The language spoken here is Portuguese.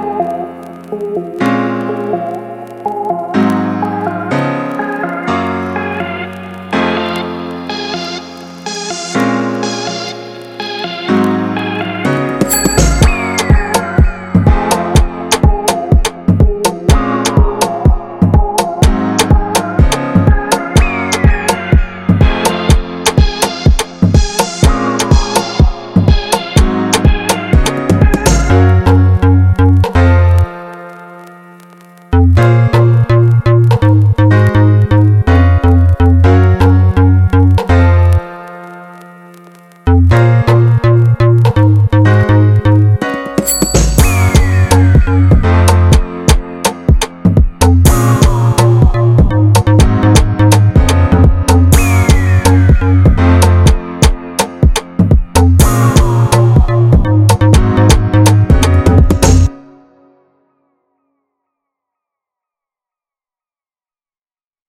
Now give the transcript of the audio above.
Música